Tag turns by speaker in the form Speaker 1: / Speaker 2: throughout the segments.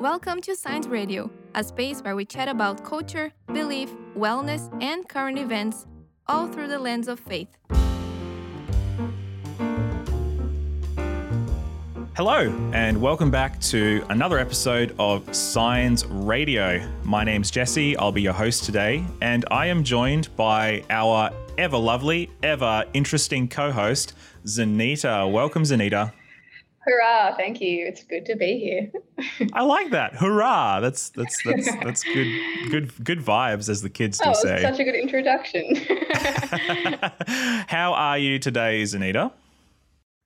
Speaker 1: Welcome to Signs Radio, a space where we chat about culture, belief, wellness, and current events, all through the lens of faith.
Speaker 2: Hello, and welcome back to another episode of Signs Radio. My name's Jesse, I'll be your host today, and I am joined by our ever lovely, ever interesting co host, Zanita. Welcome, Zanita.
Speaker 3: Hurrah! Thank you. It's good to be here.
Speaker 2: I like that. Hurrah! That's that's that's that's good good good vibes, as the kids do
Speaker 3: oh,
Speaker 2: say.
Speaker 3: Such a good introduction.
Speaker 2: How are you today, Zanita?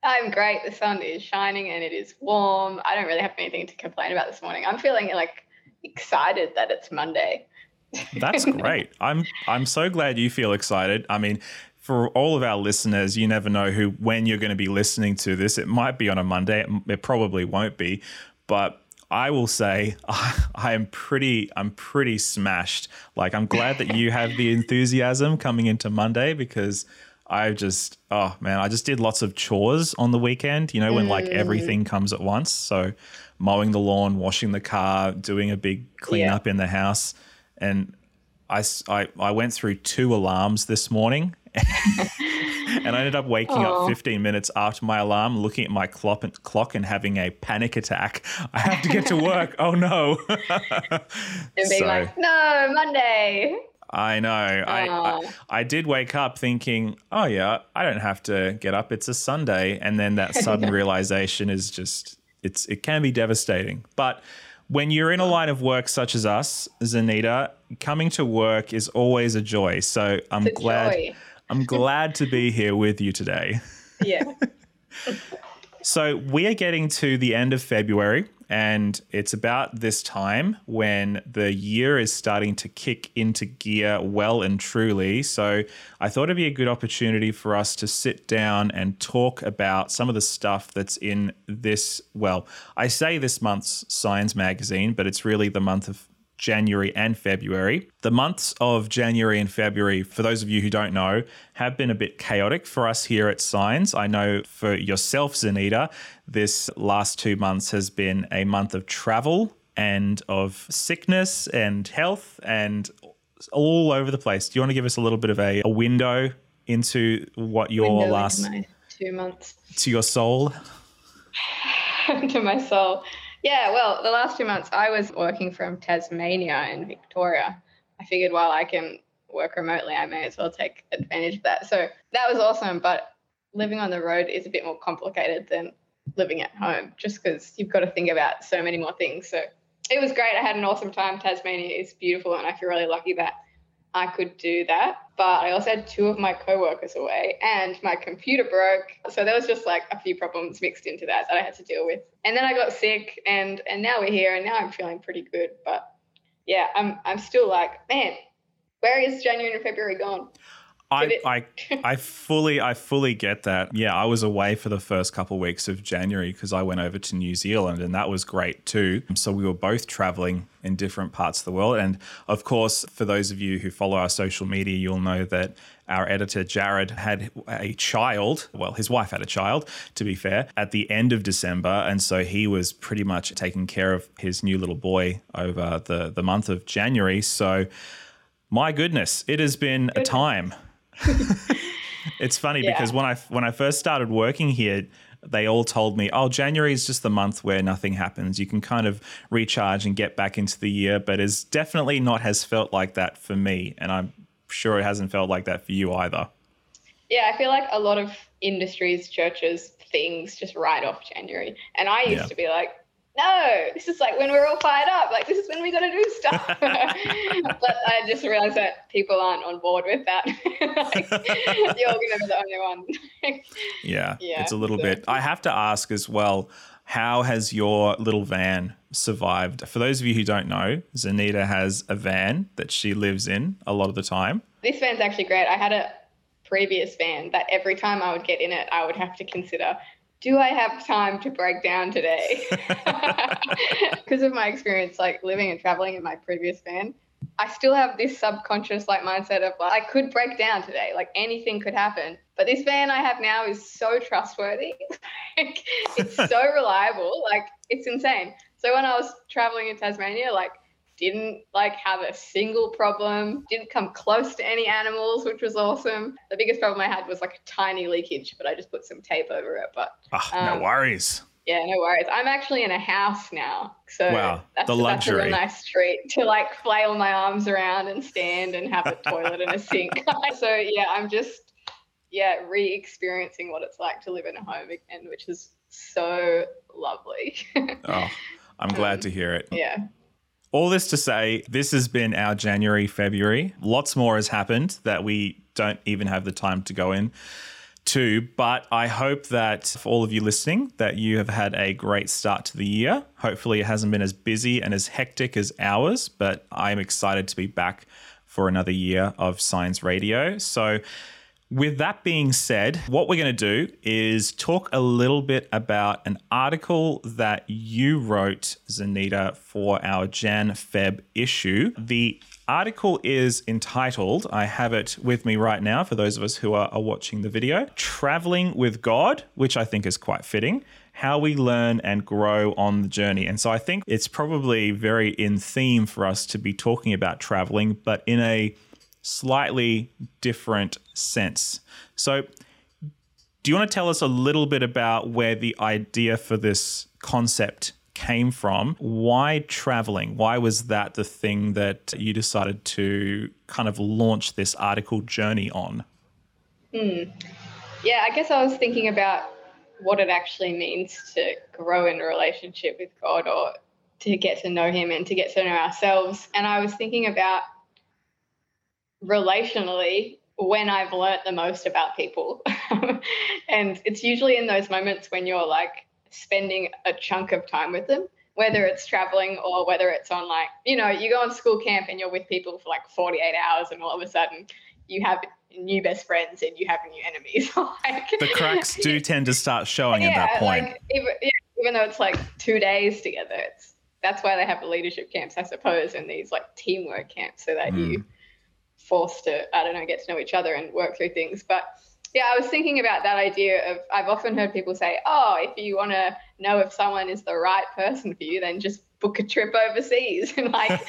Speaker 3: I'm great. The sun is shining and it is warm. I don't really have anything to complain about this morning. I'm feeling like excited that it's Monday.
Speaker 2: That's great. I'm I'm so glad you feel excited. I mean, for all of our listeners, you never know who when you're going to be listening to this. It might be on a Monday. It probably won't be, but I will say I am pretty I'm pretty smashed. Like I'm glad that you have the enthusiasm coming into Monday because I just, oh man, I just did lots of chores on the weekend, you know, when mm. like everything comes at once. So mowing the lawn, washing the car, doing a big cleanup yeah. in the house. And I, I, I went through two alarms this morning. and I ended up waking Aww. up 15 minutes after my alarm, looking at my clock and, clock and having a panic attack. I have to get to work. oh no.
Speaker 3: and being so, like, no, Monday.
Speaker 2: I know. I, I, I did wake up thinking, oh yeah, I don't have to get up. It's a Sunday, and then that sudden realization is just it's it can be devastating. But when you're in a line of work such as us, Zanita, coming to work is always a joy. So I'm glad joy. I'm glad to be here with you today.
Speaker 3: Yeah.
Speaker 2: so we are getting to the end of February and it's about this time when the year is starting to kick into gear well and truly. So I thought it'd be a good opportunity for us to sit down and talk about some of the stuff that's in this, well, I say this month's Signs magazine, but it's really the month of January and February. The months of January and February, for those of you who don't know, have been a bit chaotic for us here at Signs. I know for yourself, Zanita, this last two months has been a month of travel and of sickness and health and all over the place. Do you want to give us a little bit of a, a window into what your
Speaker 3: window
Speaker 2: last
Speaker 3: two months
Speaker 2: to your soul?
Speaker 3: to my soul. Yeah, well, the last two months I was working from Tasmania in Victoria. I figured while I can work remotely, I may as well take advantage of that. So that was awesome. But living on the road is a bit more complicated than living at home, just because you've got to think about so many more things. So it was great. I had an awesome time. Tasmania is beautiful, and I feel really lucky that I could do that. But I also had two of my coworkers away and my computer broke. So there was just like a few problems mixed into that that I had to deal with. And then I got sick and and now we're here and now I'm feeling pretty good. But yeah, I'm I'm still like, man, where is January and February gone?
Speaker 2: I, I, I fully I fully get that. Yeah, I was away for the first couple of weeks of January because I went over to New Zealand and that was great too. So we were both traveling in different parts of the world. And of course, for those of you who follow our social media, you'll know that our editor Jared had a child. Well, his wife had a child, to be fair, at the end of December, and so he was pretty much taking care of his new little boy over the the month of January. So, my goodness, it has been a time it's funny yeah. because when I when I first started working here, they all told me, "Oh, January is just the month where nothing happens. You can kind of recharge and get back into the year." But it's definitely not has felt like that for me, and I'm sure it hasn't felt like that for you either.
Speaker 3: Yeah, I feel like a lot of industries, churches, things just write off January, and I used yeah. to be like, no, this is like when we're all fired up. Like this is when we got to do stuff. but I just realized that people aren't on board with that. like, you're gonna be the only one.
Speaker 2: yeah, yeah, it's a little so. bit. I have to ask as well. How has your little van survived? For those of you who don't know, Zanita has a van that she lives in a lot of the time.
Speaker 3: This van's actually great. I had a previous van that every time I would get in it, I would have to consider do I have time to break down today? Because of my experience, like living and traveling in my previous van, I still have this subconscious like mindset of like I could break down today, like anything could happen. But this van I have now is so trustworthy, like, it's so reliable, like it's insane. So when I was traveling in Tasmania, like didn't like have a single problem, didn't come close to any animals, which was awesome. The biggest problem I had was like a tiny leakage, but I just put some tape over it. But
Speaker 2: oh, no um, worries.
Speaker 3: Yeah, no worries. I'm actually in a house now, so
Speaker 2: wow, that's, the luxury.
Speaker 3: That's a nice treat to like flail my arms around and stand and have a toilet and a sink. so yeah, I'm just yeah re-experiencing what it's like to live in a home again, which is so lovely.
Speaker 2: oh, I'm glad um, to hear it.
Speaker 3: Yeah.
Speaker 2: All this to say, this has been our January, February. Lots more has happened that we don't even have the time to go in to, but I hope that for all of you listening that you have had a great start to the year. Hopefully it hasn't been as busy and as hectic as ours, but I'm excited to be back for another year of Signs Radio. So with that being said, what we're going to do is talk a little bit about an article that you wrote, Zanita, for our Jan Feb issue. The article is entitled, I have it with me right now for those of us who are, are watching the video Traveling with God, which I think is quite fitting how we learn and grow on the journey. And so I think it's probably very in theme for us to be talking about traveling, but in a slightly different sense. So, do you want to tell us a little bit about where the idea for this concept came from? Why traveling? Why was that the thing that you decided to kind of launch this article journey on?
Speaker 3: Hmm. Yeah, I guess I was thinking about what it actually means to grow in a relationship with God or to get to know Him and to get to know ourselves. And I was thinking about relationally when I've learnt the most about people. and it's usually in those moments when you're like spending a chunk of time with them, whether it's traveling or whether it's on like, you know, you go on school camp and you're with people for like 48 hours and all of a sudden you have new best friends and you have new enemies.
Speaker 2: like, the cracks do tend to start showing yeah, at that point.
Speaker 3: Like, even, yeah, even though it's like two days together, it's that's why they have the leadership camps, I suppose, and these like teamwork camps so that mm. you forced to, I don't know, get to know each other and work through things. But yeah, I was thinking about that idea of I've often heard people say, oh, if you want to know if someone is the right person for you, then just book a trip overseas. and like,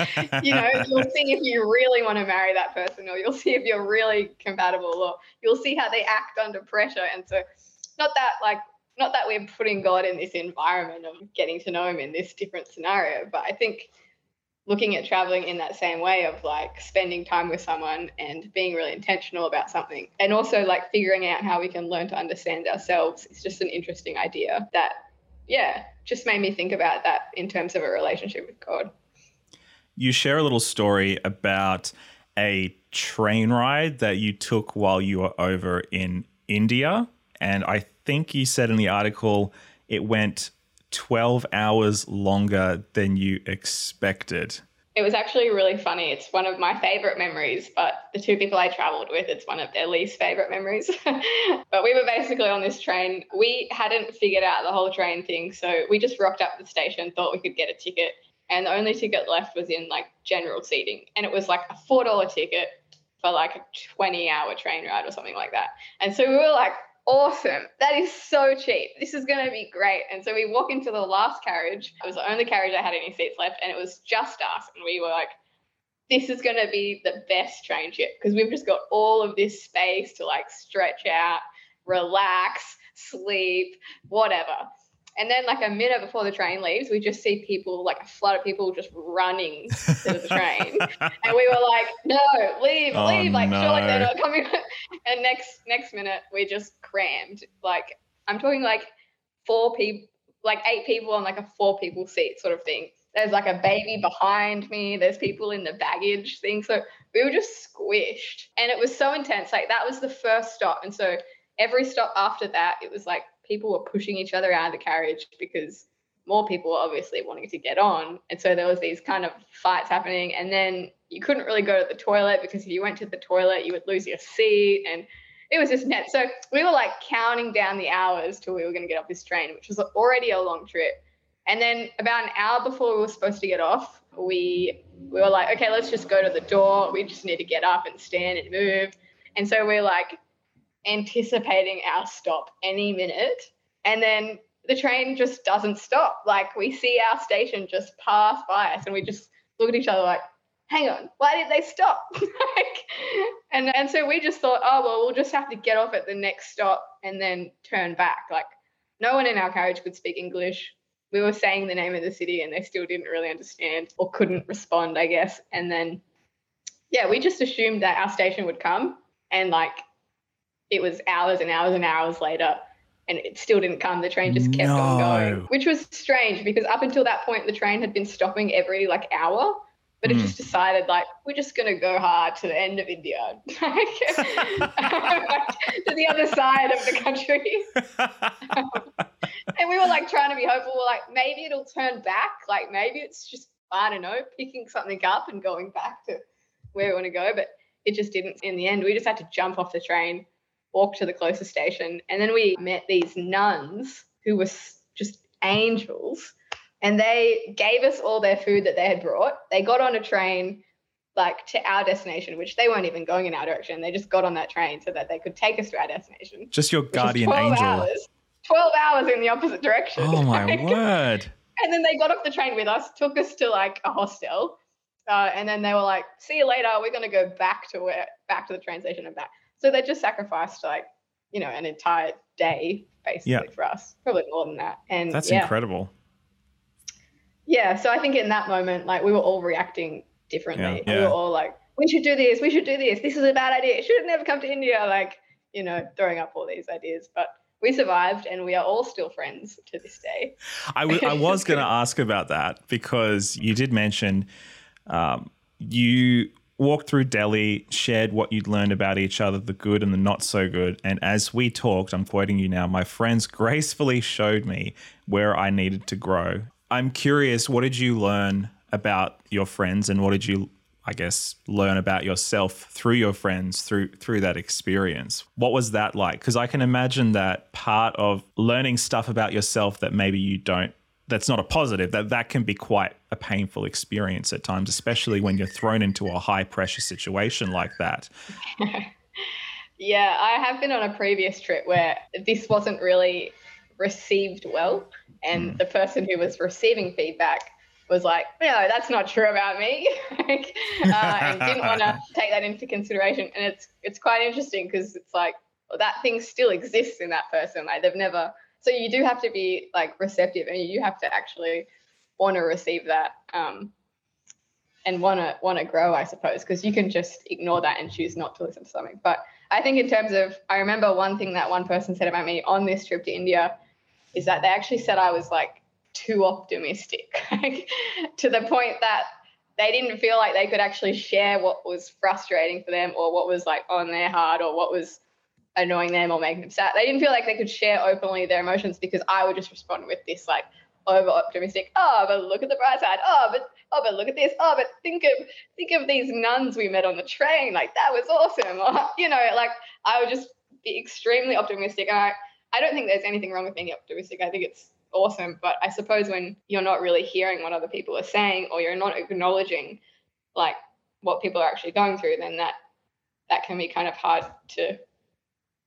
Speaker 3: you know, you'll see if you really want to marry that person, or you'll see if you're really compatible, or you'll see how they act under pressure. And so, not that like, not that we're putting God in this environment of getting to know him in this different scenario, but I think looking at traveling in that same way of like spending time with someone and being really intentional about something. And also like figuring out how we can learn to understand ourselves it's just an interesting idea that yeah just made me think about that in terms of a relationship with god.
Speaker 2: You share a little story about a train ride that you took while you were over in india. And i think you said in the article it went 12 hours longer than you expected.
Speaker 3: It was actually really funny. It's one of my favorite memories, but the two people I traveled with, it's one of their least favorite memories. but we were basically on this train. We hadn't figured out the whole train thing. So we just rocked up the station, thought we could get a ticket. And the only ticket left was in like general seating. And it was like a $4 ticket for like a 20 hour train ride or something like that. And so we were like, awesome. That is so cheap. This is going to be great. And so we walk into the last carriage. It was the only carriage that had any seats left, and it was just us. And we were like, this is going to be the best train trip because we've just got all of this space to like stretch out, relax, sleep, whatever. And then, like a minute before the train leaves, we just see people, like a flood of people, just running to the train. and we were like, "No, leave, oh, leave!" Like, no. surely they're not coming. and next next minute, we just crammed. Like, I'm talking like four people, like eight people on like a four people seat sort of thing. There's like a baby behind me. There's people in the baggage thing. So we were just squished, and it was so intense. Like that was the first stop, and so every stop after that, it was like people were pushing each other out of the carriage because more people were obviously wanting to get on. And so there was these kind of fights happening. And then you couldn't really go to the toilet because if you went to the toilet, you would lose your seat. And it was just net. So we were like counting down the hours till we were going to get off this train, which was already a long trip. And then about an hour before we were supposed to get off, we we were like, okay, let's just go to the door. We just need to get up and stand and move. And so we're like anticipating our stop any minute. And then the train just doesn't stop. Like we see our station just pass by us and we just look at each other like, hang on, why did they stop? like, and, and so we just thought, oh, well, we'll just have to get off at the next stop and then turn back. Like no one in our carriage could speak English. We were saying the name of the city and they still didn't really understand or couldn't respond, I guess. And then, yeah, we just assumed that our station would come and like it was hours and hours and hours later and it still didn't come. The train just kept no. on going, which was strange because up until that point, the train had been stopping every like hour. But mm. it just decided like we're just gonna go hard to the end of India, like, to the other side of the country. and we were like trying to be hopeful. We're like maybe it'll turn back. Like maybe it's just I don't know, picking something up and going back to where we want to go. But it just didn't. In the end, we just had to jump off the train walked to the closest station. And then we met these nuns who were just angels. And they gave us all their food that they had brought. They got on a train like to our destination, which they weren't even going in our direction. They just got on that train so that they could take us to our destination.
Speaker 2: Just your guardian 12 angel.
Speaker 3: Hours, 12 hours in the opposite direction.
Speaker 2: Oh my word.
Speaker 3: And then they got off the train with us, took us to like a hostel. Uh, and then they were like, see you later. We're going to go back to where, back to the train station and back. So they just sacrificed like, you know, an entire day basically yeah. for us, probably more than that. And
Speaker 2: that's
Speaker 3: yeah.
Speaker 2: incredible.
Speaker 3: Yeah. So I think in that moment, like we were all reacting differently. Yeah. We were all like, we should do this. We should do this. This is a bad idea. It should have never come to India. Like, you know, throwing up all these ideas. But we survived and we are all still friends to this day.
Speaker 2: I, w- I was going to ask about that because you did mention um, you walked through Delhi, shared what you'd learned about each other, the good and the not so good. And as we talked, I'm quoting you now, my friends gracefully showed me where I needed to grow. I'm curious, what did you learn about your friends and what did you I guess learn about yourself through your friends through through that experience. What was that like? Because I can imagine that part of learning stuff about yourself that maybe you don't that's not a positive that that can be quite a painful experience at times especially when you're thrown into a high pressure situation like that
Speaker 3: yeah i have been on a previous trip where this wasn't really received well and mm. the person who was receiving feedback was like no that's not true about me like, uh, and didn't want to take that into consideration and it's it's quite interesting because it's like well, that thing still exists in that person like they've never so you do have to be like receptive and you have to actually want to receive that um, and want to want to grow i suppose because you can just ignore that and choose not to listen to something. But i think in terms of i remember one thing that one person said about me on this trip to india is that they actually said i was like too optimistic to the point that they didn't feel like they could actually share what was frustrating for them or what was like on their heart or what was annoying them or making them sad. They didn't feel like they could share openly their emotions because I would just respond with this like over optimistic, oh, but look at the bright side. Oh, but oh, but look at this. Oh, but think of think of these nuns we met on the train. Like that was awesome. Or, you know, like I would just be extremely optimistic. I, I don't think there's anything wrong with being optimistic. I think it's awesome. But I suppose when you're not really hearing what other people are saying or you're not acknowledging like what people are actually going through, then that that can be kind of hard to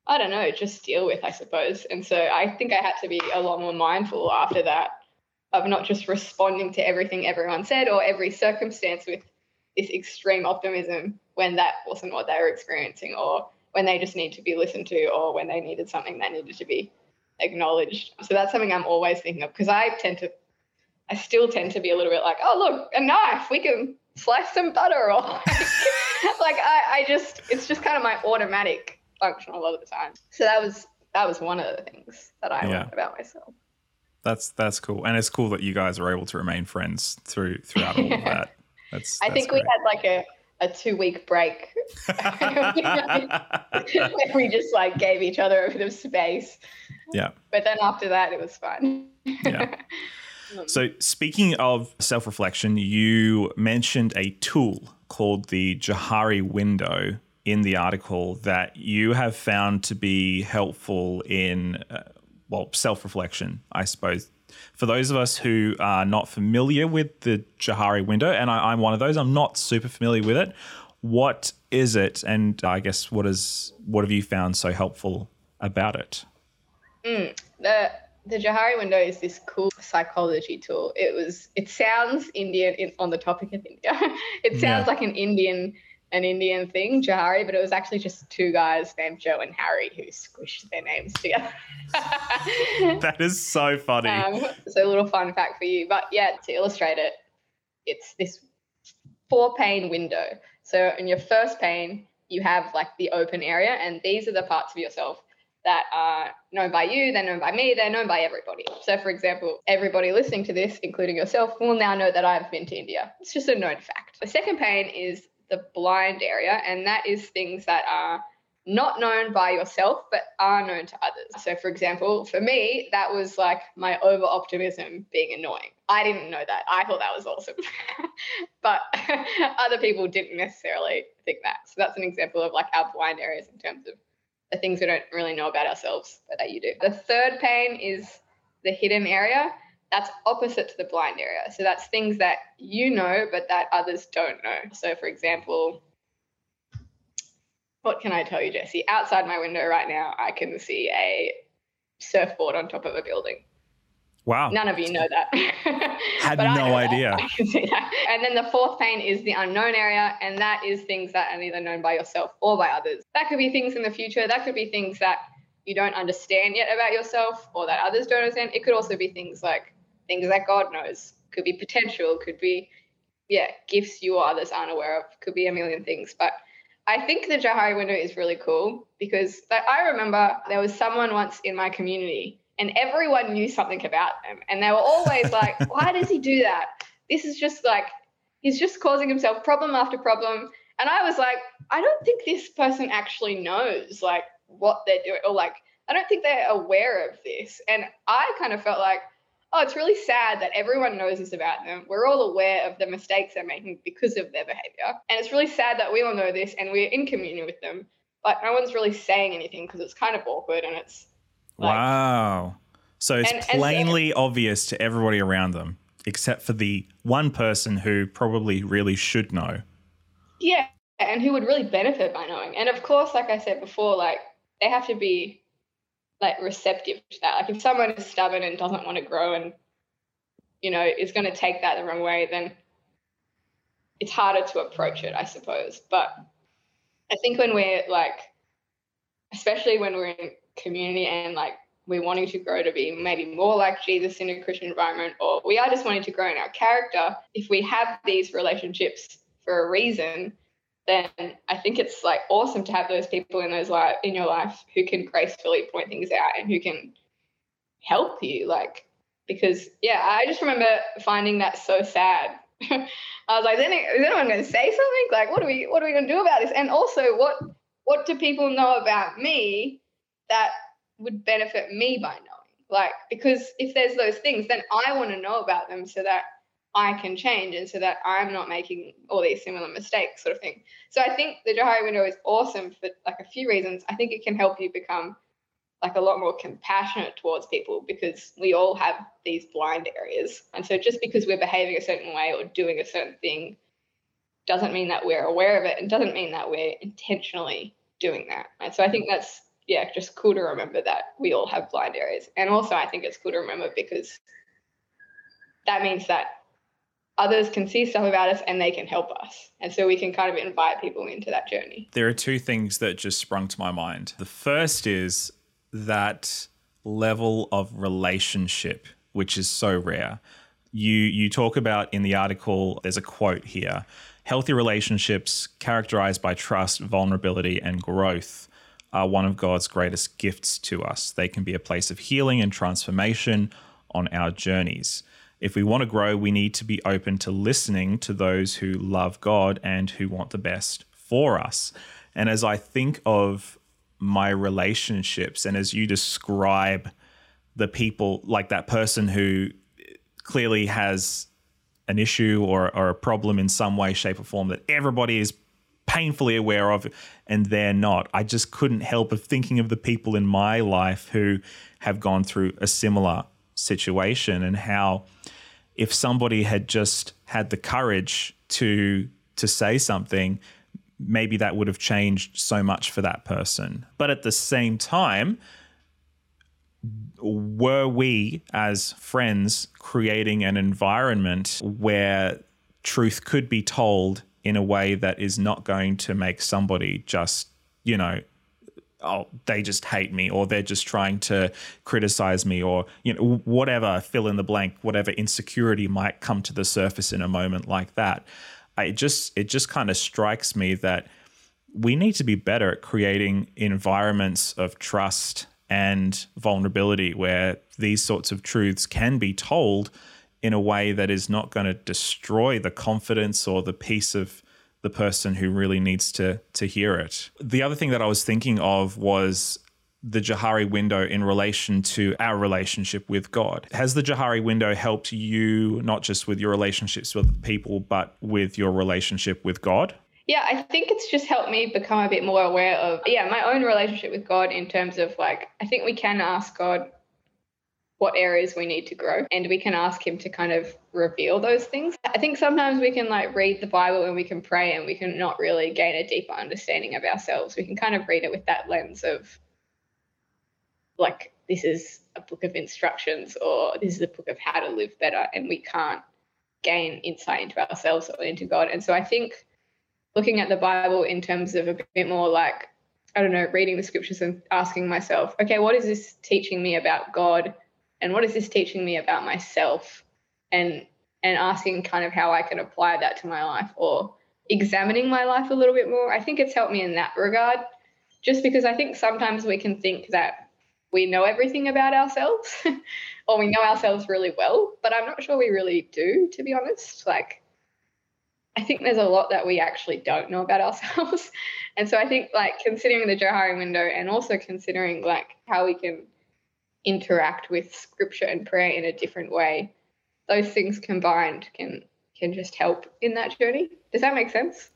Speaker 3: I don't know, just deal with, I suppose. And so I think I had to be a lot more mindful after that of not just responding to everything everyone said or every circumstance with this extreme optimism when that wasn't what they were experiencing or when they just need to be listened to or when they needed something that needed to be acknowledged. So that's something I'm always thinking of because I tend to, I still tend to be a little bit like, oh, look, a knife, we can slice some butter or like, like I, I just, it's just kind of my automatic function a lot of the time. So that was that was one of the things that I yeah. learned about myself.
Speaker 2: That's that's cool, and it's cool that you guys are able to remain friends through throughout all of that. That's,
Speaker 3: I think great. we had like a a two week break. we just like gave each other a bit of space.
Speaker 2: Yeah.
Speaker 3: But then after that, it was fun.
Speaker 2: yeah. Um, so, speaking of self reflection, you mentioned a tool called the Johari window in the article that you have found to be helpful in, uh, well, self reflection, I suppose. For those of us who are not familiar with the Johari window, and I, am one of those, I'm not super familiar with it. What is it, and I guess what is what have you found so helpful about it?
Speaker 3: Mm, the the Johari window is this cool psychology tool. It was it sounds Indian in, on the topic of India. it sounds yeah. like an Indian an Indian thing, Johari, but it was actually just two guys named Joe and Harry who squished their names together.
Speaker 2: that is so funny. Um,
Speaker 3: so a little fun fact for you. But yeah, to illustrate it, it's this four pane window. So in your first pane, you have like the open area, and these are the parts of yourself that are known by you, they're known by me, they're known by everybody. So, for example, everybody listening to this, including yourself, will now know that I've been to India. It's just a known fact. The second pane is the blind area, and that is things that are not known by yourself, but are known to others. So, for example, for me, that was like my over optimism being annoying. I didn't know that. I thought that was awesome. but other people didn't necessarily think that. So, that's an example of like our blind areas in terms of the things we don't really know about ourselves, but that you do. The third pane is the hidden area. That's opposite to the blind area. So, that's things that you know, but that others don't know. So, for example, what can I tell you, Jesse? Outside my window right now, I can see a surfboard on top of a building.
Speaker 2: Wow.
Speaker 3: None of you know that.
Speaker 2: Had no idea.
Speaker 3: I can see that. And then the fourth pane is the unknown area, and that is things that are neither known by yourself or by others. That could be things in the future. That could be things that you don't understand yet about yourself or that others don't understand. It could also be things like things that God knows. Could be potential. Could be, yeah, gifts you or others aren't aware of. Could be a million things. But I think the Johari window is really cool because I remember there was someone once in my community and everyone knew something about them. And they were always like, why does he do that? This is just like, he's just causing himself problem after problem. And I was like, I don't think this person actually knows like what they're doing or like, I don't think they're aware of this. And I kind of felt like, oh, it's really sad that everyone knows this about them. We're all aware of the mistakes they're making because of their behavior. And it's really sad that we all know this and we're in communion with them, but no one's really saying anything because it's kind of awkward and it's
Speaker 2: like, wow. So it's and, plainly and so, obvious to everybody around them, except for the one person who probably really should know.
Speaker 3: Yeah, and who would really benefit by knowing. And of course, like I said before, like they have to be like receptive to that. Like if someone is stubborn and doesn't want to grow and you know is going to take that the wrong way, then it's harder to approach it, I suppose. But I think when we're like, especially when we're in community and like we're wanting to grow to be maybe more like Jesus in a Christian environment, or we are just wanting to grow in our character, if we have these relationships for a reason, then I think it's like awesome to have those people in those life in your life who can gracefully point things out and who can help you. Like, because yeah, I just remember finding that so sad. I was like, is anyone going to say something? Like, what are we, what are we going to do about this? And also, what, what do people know about me that would benefit me by knowing? Like, because if there's those things, then I want to know about them so that I can change and so that I'm not making all these similar mistakes, sort of thing. So I think the Johari window is awesome for like a few reasons. I think it can help you become like a lot more compassionate towards people because we all have these blind areas. And so just because we're behaving a certain way or doing a certain thing doesn't mean that we're aware of it and doesn't mean that we're intentionally doing that. And so I think that's yeah, just cool to remember that we all have blind areas. And also I think it's cool to remember because that means that others can see stuff about us and they can help us. And so we can kind of invite people into that journey.
Speaker 2: There are two things that just sprung to my mind. The first is that level of relationship, which is so rare. You you talk about in the article, there's a quote here. Healthy relationships characterized by trust, vulnerability, and growth are one of God's greatest gifts to us. They can be a place of healing and transformation on our journeys. If we want to grow, we need to be open to listening to those who love God and who want the best for us. And as I think of my relationships and as you describe the people, like that person who clearly has an issue or, or a problem in some way, shape, or form that everybody is painfully aware of and they're not. I just couldn't help but thinking of the people in my life who have gone through a similar situation and how if somebody had just had the courage to to say something maybe that would have changed so much for that person. But at the same time were we as friends creating an environment where truth could be told in a way that is not going to make somebody just, you know, oh, they just hate me or they're just trying to criticize me or, you know, whatever, fill in the blank, whatever insecurity might come to the surface in a moment like that. I just, it just kind of strikes me that we need to be better at creating environments of trust and vulnerability where these sorts of truths can be told in a way that is not going to destroy the confidence or the peace of the person who really needs to to hear it. The other thing that I was thinking of was the Johari window in relation to our relationship with God. Has the Johari window helped you not just with your relationships with people, but with your relationship with God?
Speaker 3: Yeah, I think it's just helped me become a bit more aware of, yeah, my own relationship with God in terms of like, I think we can ask God what areas we need to grow and we can ask him to kind of reveal those things. I think sometimes we can like read the Bible and we can pray and we can not really gain a deeper understanding of ourselves. We can kind of read it with that lens of like, this is a book of instructions or this is a book of how to live better and we can't gain insight into ourselves or into God. And so I think looking at the Bible in terms of a bit more like, I don't know, reading the scriptures and asking myself, okay, what is this teaching me about God? And what is this teaching me about myself? And and asking kind of how I can apply that to my life or examining my life a little bit more. I think it's helped me in that regard. Just because I think sometimes we can think that we know everything about ourselves or we know ourselves really well, but I'm not sure we really do, to be honest. Like I think there's a lot that we actually don't know about ourselves. and so I think like considering the Johari window and also considering like how we can interact with scripture and prayer in a different way, those things combined can can just help in that journey. Does that make sense?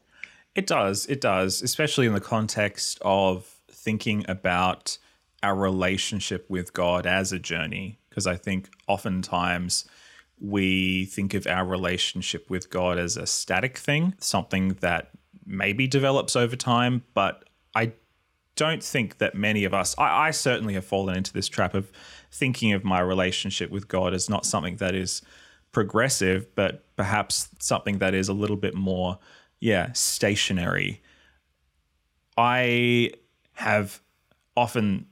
Speaker 2: It does. It does, especially in the context of thinking about our relationship with God as a journey because I think oftentimes we think of our relationship with God as a static thing, something that maybe develops over time, but I don't think that many of us, I, I, certainly have fallen into this trap of thinking of my relationship with God as not something that is progressive, but perhaps something that is a little bit more, yeah, stationary. I have often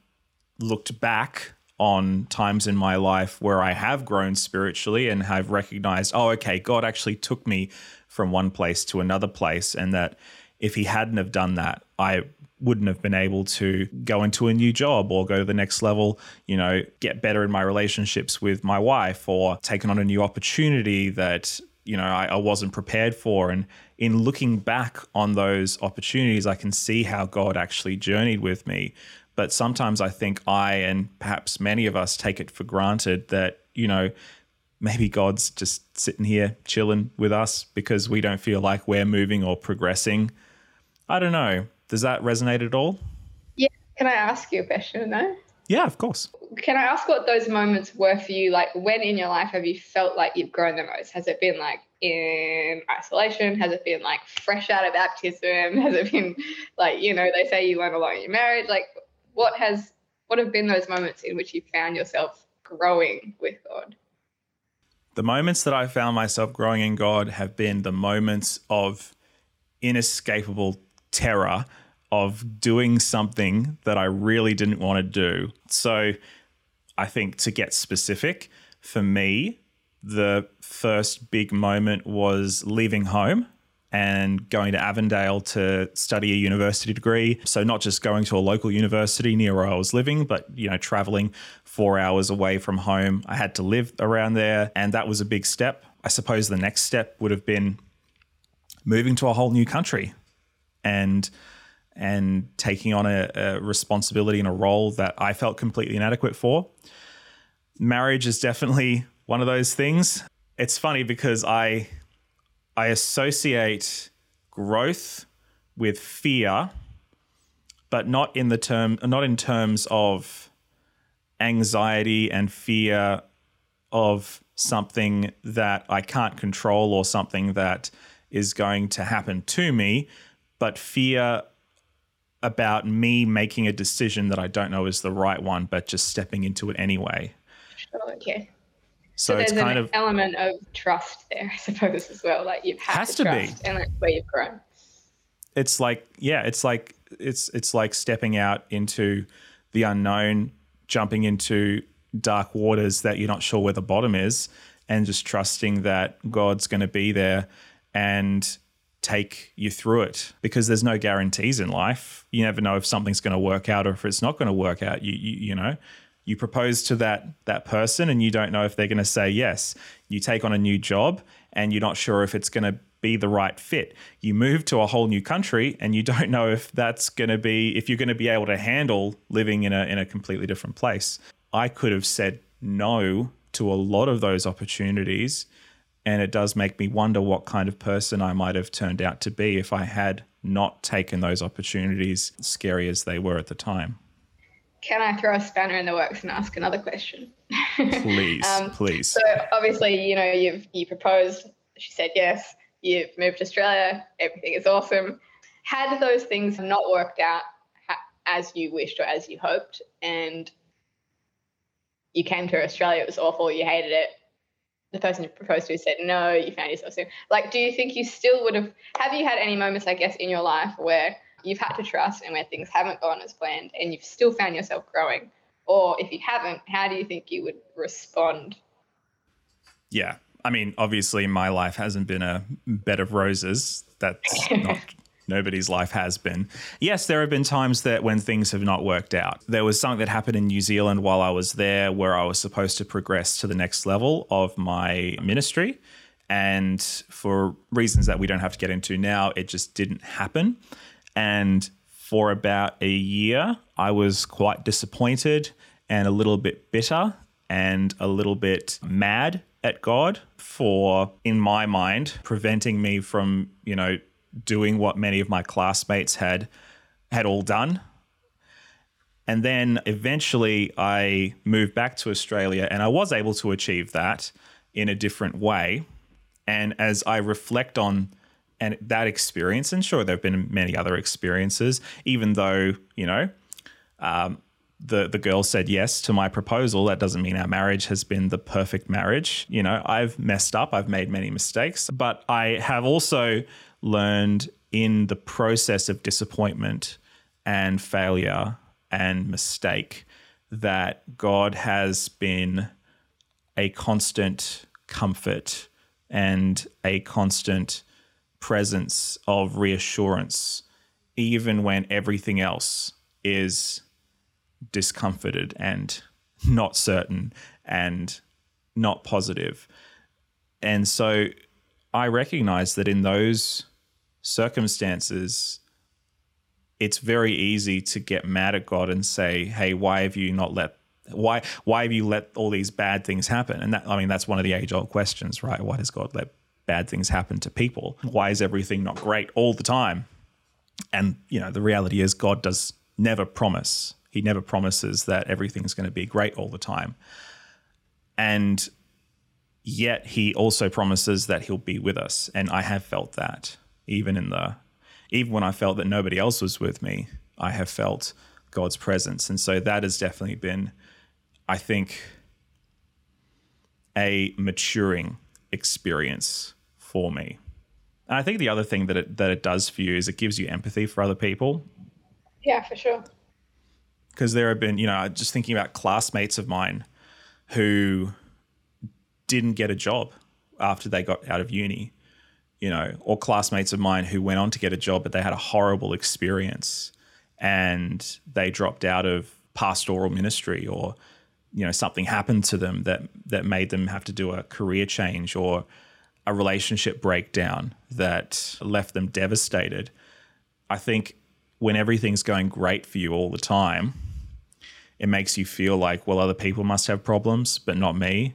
Speaker 2: looked back on times in my life where I have grown spiritually and have recognized, oh, okay, God actually took me from one place to another place, and that if He hadn't have done that, I wouldn't have been able to go into a new job or go to the next level, you know, get better in my relationships with my wife or taken on a new opportunity that, you know, I, I wasn't prepared for. And in looking back on those opportunities, I can see how God actually journeyed with me. But sometimes I think I and perhaps many of us take it for granted that, you know, maybe God's just sitting here chilling with us because we don't feel like we're moving or progressing. I don't know. Does that resonate at all?
Speaker 3: Yeah. Can I ask you a question though?
Speaker 2: Yeah, of course.
Speaker 3: Can I ask what those moments were for you? Like, when in your life have you felt like you've grown the most? Has it been like in isolation? Has it been like fresh out of baptism? Has it been like, you know, they say you learn a lot in your marriage? Like, what has what have been those moments in which you found yourself growing with God?
Speaker 2: The moments that I found myself growing in God have been the moments of inescapable terror of doing something that I really didn't want to do. So, I think to get specific, for me, the first big moment was leaving home and going to Avondale to study a university degree. So not just going to a local university near where I was living, but you know, traveling four hours away from home. I had to live around there, and that was a big step. I suppose the next step would have been moving to a whole new country and and taking on a, a responsibility and a role that I felt completely inadequate for. Marriage is definitely one of those things. It's funny because I I associate growth with fear, but not in the term, not in terms of anxiety and fear of something that I can't control or something that is going to happen to me, but fear about me making a decision that I don't know is the right one, but just stepping into it anyway.
Speaker 3: Okay.
Speaker 2: So,
Speaker 3: So
Speaker 2: it's
Speaker 3: there's
Speaker 2: kind
Speaker 3: an
Speaker 2: of
Speaker 3: element of trust there, I suppose, as well. Like you've had
Speaker 2: Has
Speaker 3: to
Speaker 2: to be.
Speaker 3: and that's where you've grown.
Speaker 2: it's like yeah, it's like it's it's like stepping out into the unknown, jumping into dark waters that you're not sure where the bottom is, and just trusting that God's going to be there and take you through it because there's no guarantees in life. You never know if something's going to work out or if it's not going to work out. You, you you know, you propose to that that person and you don't know if they're going to say yes. You take on a new job and you're not sure if it's going to be the right fit. You move to a whole new country and you don't know if that's going to be if you're going to be able to handle living in a in a completely different place. I could have said no to a lot of those opportunities and it does make me wonder what kind of person I might have turned out to be if I had not taken those opportunities, scary as they were at the time.
Speaker 3: Can I throw a spanner in the works and ask another question?
Speaker 2: Please,
Speaker 3: Um,
Speaker 2: please.
Speaker 3: So obviously, you know, you've you proposed. She said yes. You've moved to Australia. Everything is awesome. Had those things not worked out as you wished or as you hoped, and you came to Australia, it was awful. You hated it. The person you proposed to said no. You found yourself soon. Like, do you think you still would have? Have you had any moments, I guess, in your life where you've had to trust and where things haven't gone as planned, and you've still found yourself growing? Or if you haven't, how do you think you would respond
Speaker 2: Yeah. I mean, obviously, my life hasn't been a bed of roses. That's not nobody's life has been. Yes, there have been times that when things have not worked out. There was something that happened in New Zealand while I was there where I was supposed to progress to the next level of my ministry. And for reasons that we don't have to get into now, it just didn't happen. And for about a year, I was quite disappointed and a little bit bitter and a little bit mad at God for, in my mind, preventing me from, you know, doing what many of my classmates had had all done. And then eventually I moved back to Australia and I was able to achieve that in a different way. And as I reflect on and that experience, and sure, there have been many other experiences, even though, you know, um, the the girl said yes to my proposal. That doesn't mean our marriage has been the perfect marriage. You know, I've messed up. I've made many mistakes, but I have also learned in the process of disappointment and failure and mistake that God has been a constant comfort and a constant presence of reassurance, even when everything else is discomforted and not certain and not positive. And so I recognize that in those circumstances, it's very easy to get mad at God and say, "Hey, why have you not let why why have you let all these bad things happen?" And that I mean, that's one of the age old questions, right? Why does God let bad things happen to people? Why is everything not great all the time? And you know, the reality is, God does never promise. He never promises that everything's going to be great all the time. And yet he also promises that he'll be with us. And I have felt that even in the even when I felt that nobody else was with me, I have felt God's presence. And so that has definitely been, I think, a maturing experience for me. And I think the other thing that it that it does for you is it gives you empathy for other people
Speaker 3: Yeah, for sure.
Speaker 2: because there have been, you know, just thinking about classmates of mine who didn't get a job after they got out of uni, you know, or classmates of mine who went on to get a job, but they had a horrible experience and they dropped out of pastoral ministry or, you know, something happened to them that that made them have to do a career change or a relationship breakdown that left them devastated. I think when everything's going great for you all the time, it makes you feel like, well, other people must have problems, but not me.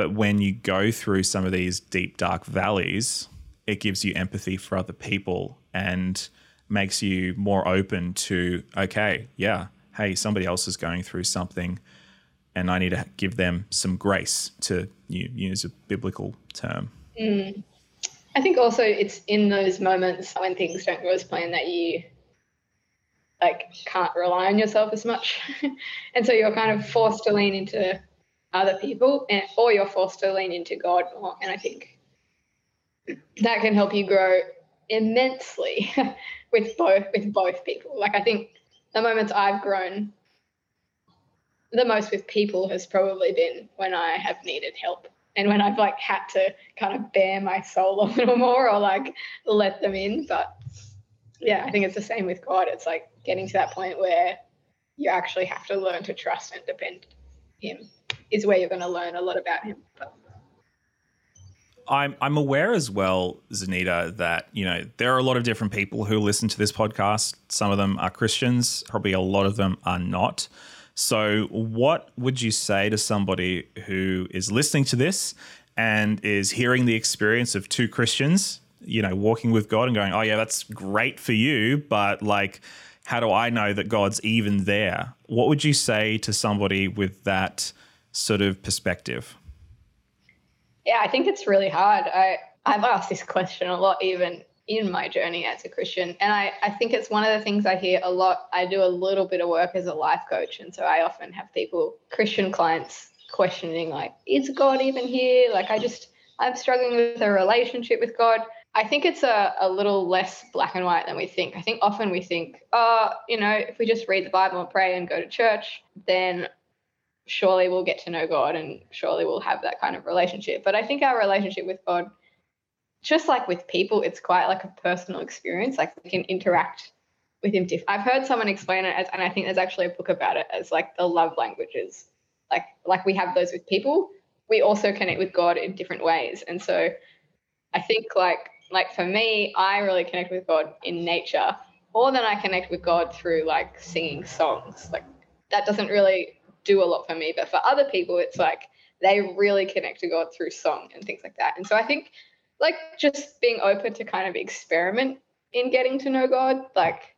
Speaker 2: But when you go through some of these deep, dark valleys, it gives you empathy for other people and makes you more open to, okay, yeah, hey, somebody else is going through something and I need to give them some grace to use a biblical term. Mm.
Speaker 3: I think also it's in those moments when things don't go as planned that you like can't rely on yourself as much. and so you're kind of forced to lean into other people and or you're forced to lean into God more. And I think that can help you grow immensely with both with both people. Like I think the moments I've grown the most with people has probably been when I have needed help and when I've like had to kind of bare my soul a little more or like let them in. But yeah, I think it's the same with God. It's like getting to that point where you actually have to learn to trust and depend him is where you're going to learn a lot about him.
Speaker 2: I'm I'm aware as well, Zanita, that you know there are a lot of different people who listen to this podcast. Some of them are Christians, probably a lot of them are not. So, what would you say to somebody who is listening to this and is hearing the experience of two Christians, you know, walking with God and going, "Oh yeah, that's great for you," but like how do I know that God's even there? What would you say to somebody with that sort of perspective?
Speaker 3: Yeah, I think it's really hard. I I've asked this question a lot even in my journey as a Christian. And I, I think it's one of the things I hear a lot. I do a little bit of work as a life coach. And so I often have people, Christian clients, questioning, like, is God even here? Like, I just, I'm struggling with a relationship with God. I think it's a, a little less black and white than we think. I think often we think, oh, you know, if we just read the Bible and pray and go to church, then surely we'll get to know God and surely we'll have that kind of relationship. But I think our relationship with God, just like with people, it's quite like a personal experience. Like we can interact with Him. Diff- I've heard someone explain it as, and I think there's actually a book about it as like the love languages. Like like we have those with people, we also connect with God in different ways. And so I think like like for me, I really connect with God in nature more than I connect with God through like singing songs. Like that doesn't really do a lot for me. But for other people, it's like they really connect to God through song and things like that. And so I think like just being open to kind of experiment in getting to know God, like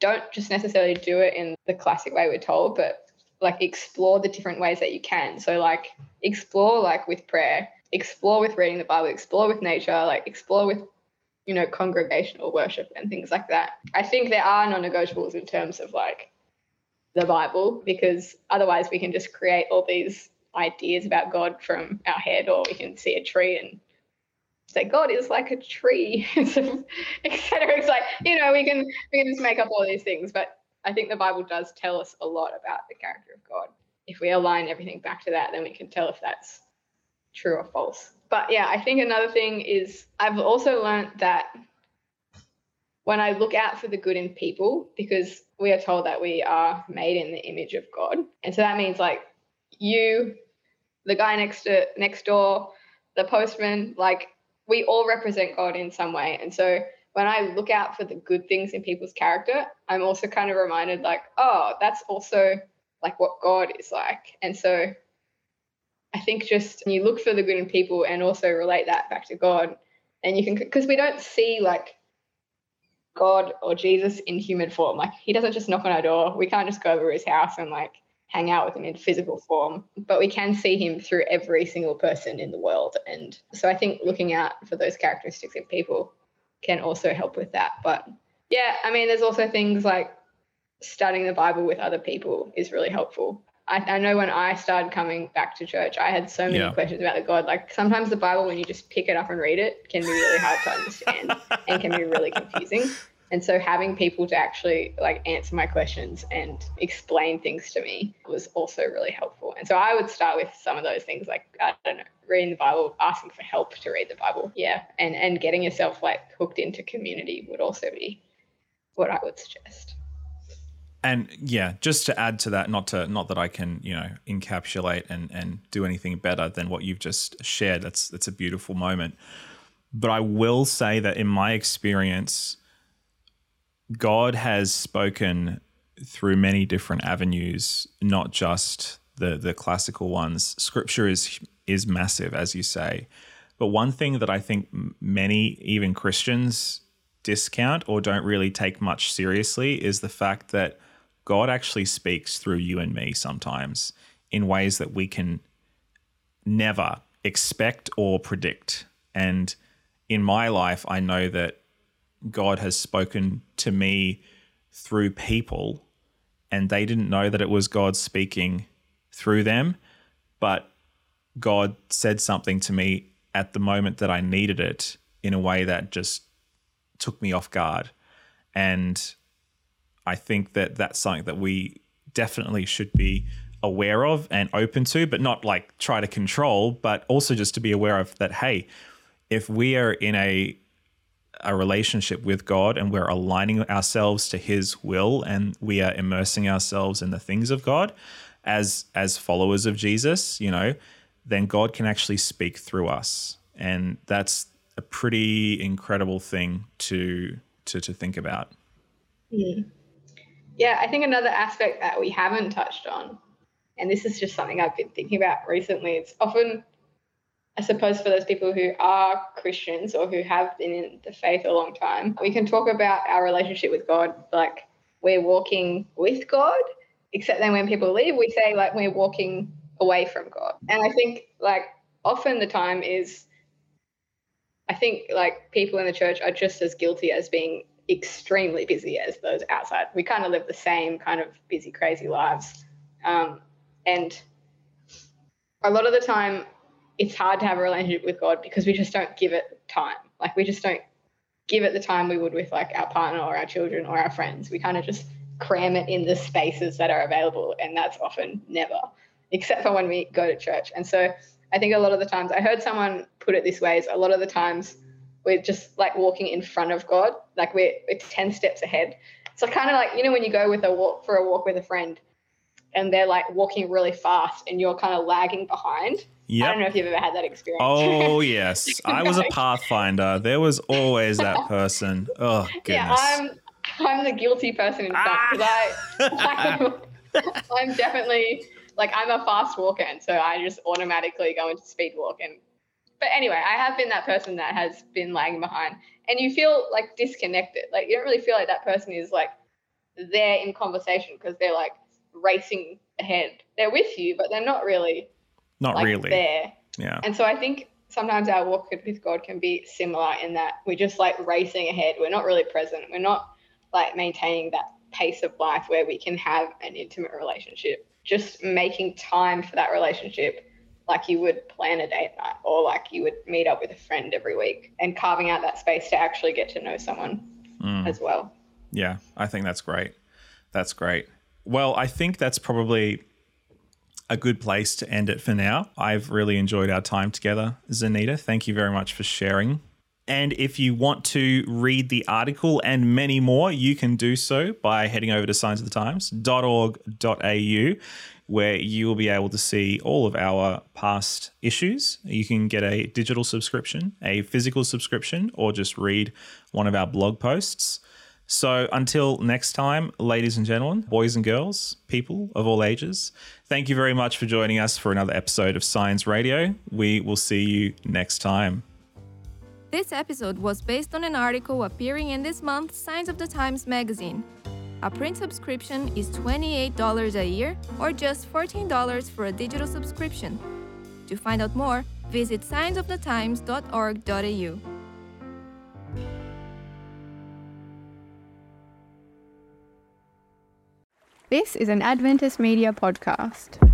Speaker 3: don't just necessarily do it in the classic way we're told, but like explore the different ways that you can. So like explore like with prayer, explore with reading the Bible, explore with nature, like explore with you know congregational worship and things like that. I think there are non-negotiables in terms of like the Bible because otherwise we can just create all these ideas about God from our head, or we can see a tree and say God is like a tree, etc. It's like you know we can we can just make up all these things, but I think the Bible does tell us a lot about the character of God. If we align everything back to that, then we can tell if that's true or false. But yeah, I think another thing is I've also learned that when I look out for the good in people, because we are told that we are made in the image of God. And so that means like you, the guy next to next door, the postman, like we all represent God in some way. And so when I look out for the good things in people's character, I'm also kind of reminded like, oh, that's also like what God is like. And so I think just you look for the good in people and also relate that back to God. And you can, because we don't see like God or Jesus in human form. Like he doesn't just knock on our door. We can't just go over his house and like hang out with him in physical form, but we can see him through every single person in the world. And so I think looking out for those characteristics in people can also help with that. But yeah, I mean, there's also things like studying the Bible with other people is really helpful. I, I know when I started coming back to church, I had so many yeah. questions about the God. Like sometimes the Bible, when you just pick it up and read it, can be really hard to understand and can be really confusing. And so having people to actually like answer my questions and explain things to me was also really helpful. And so I would start with some of those things like I don't know, reading the Bible, asking for help to read the Bible. Yeah. And and getting yourself like hooked into community would also be what I would suggest
Speaker 2: and yeah, just to add to that, not to not that I can you know encapsulate and and do anything better than what you've just shared. That's that's a beautiful moment. But I will say that in my experience, God has spoken through many different avenues, not just the the classical ones. Scripture is is massive, as you say. But one thing that I think many, even Christians, discount or don't really take much seriously is the fact that God actually speaks through you and me sometimes in ways that we can never expect or predict. And in my life, I know that God has spoken to me through people and they didn't know that it was God speaking through them, but God said something to me at the moment that I needed it in a way that just took me off guard. And I think that that's something that we definitely should be aware of and open to, but not like try to control, but also just to be aware of that, hey, if we are in a a relationship with God and we're aligning ourselves to his will and we are immersing ourselves in the things of God as as followers of Jesus, you know, then God can actually speak through us. And that's a pretty incredible thing to to to think about.
Speaker 3: Mm. Yeah, I think another aspect that we haven't touched on, and this is just something I've been thinking about recently, it's often I suppose for those people who are Christians or who have been in the faith a long time, we can talk about our relationship with God like we're walking with God, except then when people leave, we say like we're walking away from God. And I think like often the time is, I think like people in the church are just as guilty as being extremely busy as those outside. We kind of live the same kind of busy, crazy lives. Um, and a lot of the time, it's hard to have a relationship with God because we just don't give it time. Like we just don't give it the time we would with like our partner or our children or our friends. We kind of just cram it in the spaces that are available, and that's often never, except for when we go to church. And so I think a lot of the times I heard someone put it this way: is a lot of the times we're just like walking in front of God, like we're, we're ten steps ahead. So kind of like you know when you go with a walk for a walk with a friend, and they're like walking really fast, and you're kind of lagging behind Yep. I don't know if you've ever had that experience.
Speaker 2: Oh yes, I was a pathfinder. There was always that person. Oh goodness. Yeah,
Speaker 3: I'm I'm the guilty person in fact because ah. I I'm, I'm definitely like I'm a fast walker, and so I just automatically go into speed walk. And but anyway, I have been that person that has been lagging behind, and you feel like disconnected. Like you don't really feel like that person is like there in conversation because they're like racing ahead. They're with you, but they're not really
Speaker 2: not like really
Speaker 3: there.
Speaker 2: Yeah.
Speaker 3: And so I think sometimes our walk with God can be similar in that we're just like racing ahead. We're not really present. We're not like maintaining that pace of life where we can have an intimate relationship. Just making time for that relationship like you would plan a date night or like you would meet up with a friend every week and carving out that space to actually get to know someone mm. as well.
Speaker 2: Yeah, I think that's great. That's great. Well, I think that's probably a good place to end it for now. I've really enjoyed our time together, Zanita. Thank you very much for sharing. And if you want to read the article and many more, you can do so by heading over to signsofthetimes.org.au, where you will be able to see all of our past issues. You can get a digital subscription, a physical subscription, or just read one of our blog posts. So until next time, ladies and gentlemen, boys and girls, people of all ages, thank you very much for joining us for another episode of Signs Radio. We will see you next time.
Speaker 1: This episode was based on an article appearing in this month's Signs of the Times magazine. A print subscription is $28 a year or just $14 for a digital subscription. To find out more, visit signsofthetimes.org.au.
Speaker 4: This is an Adventist Media podcast.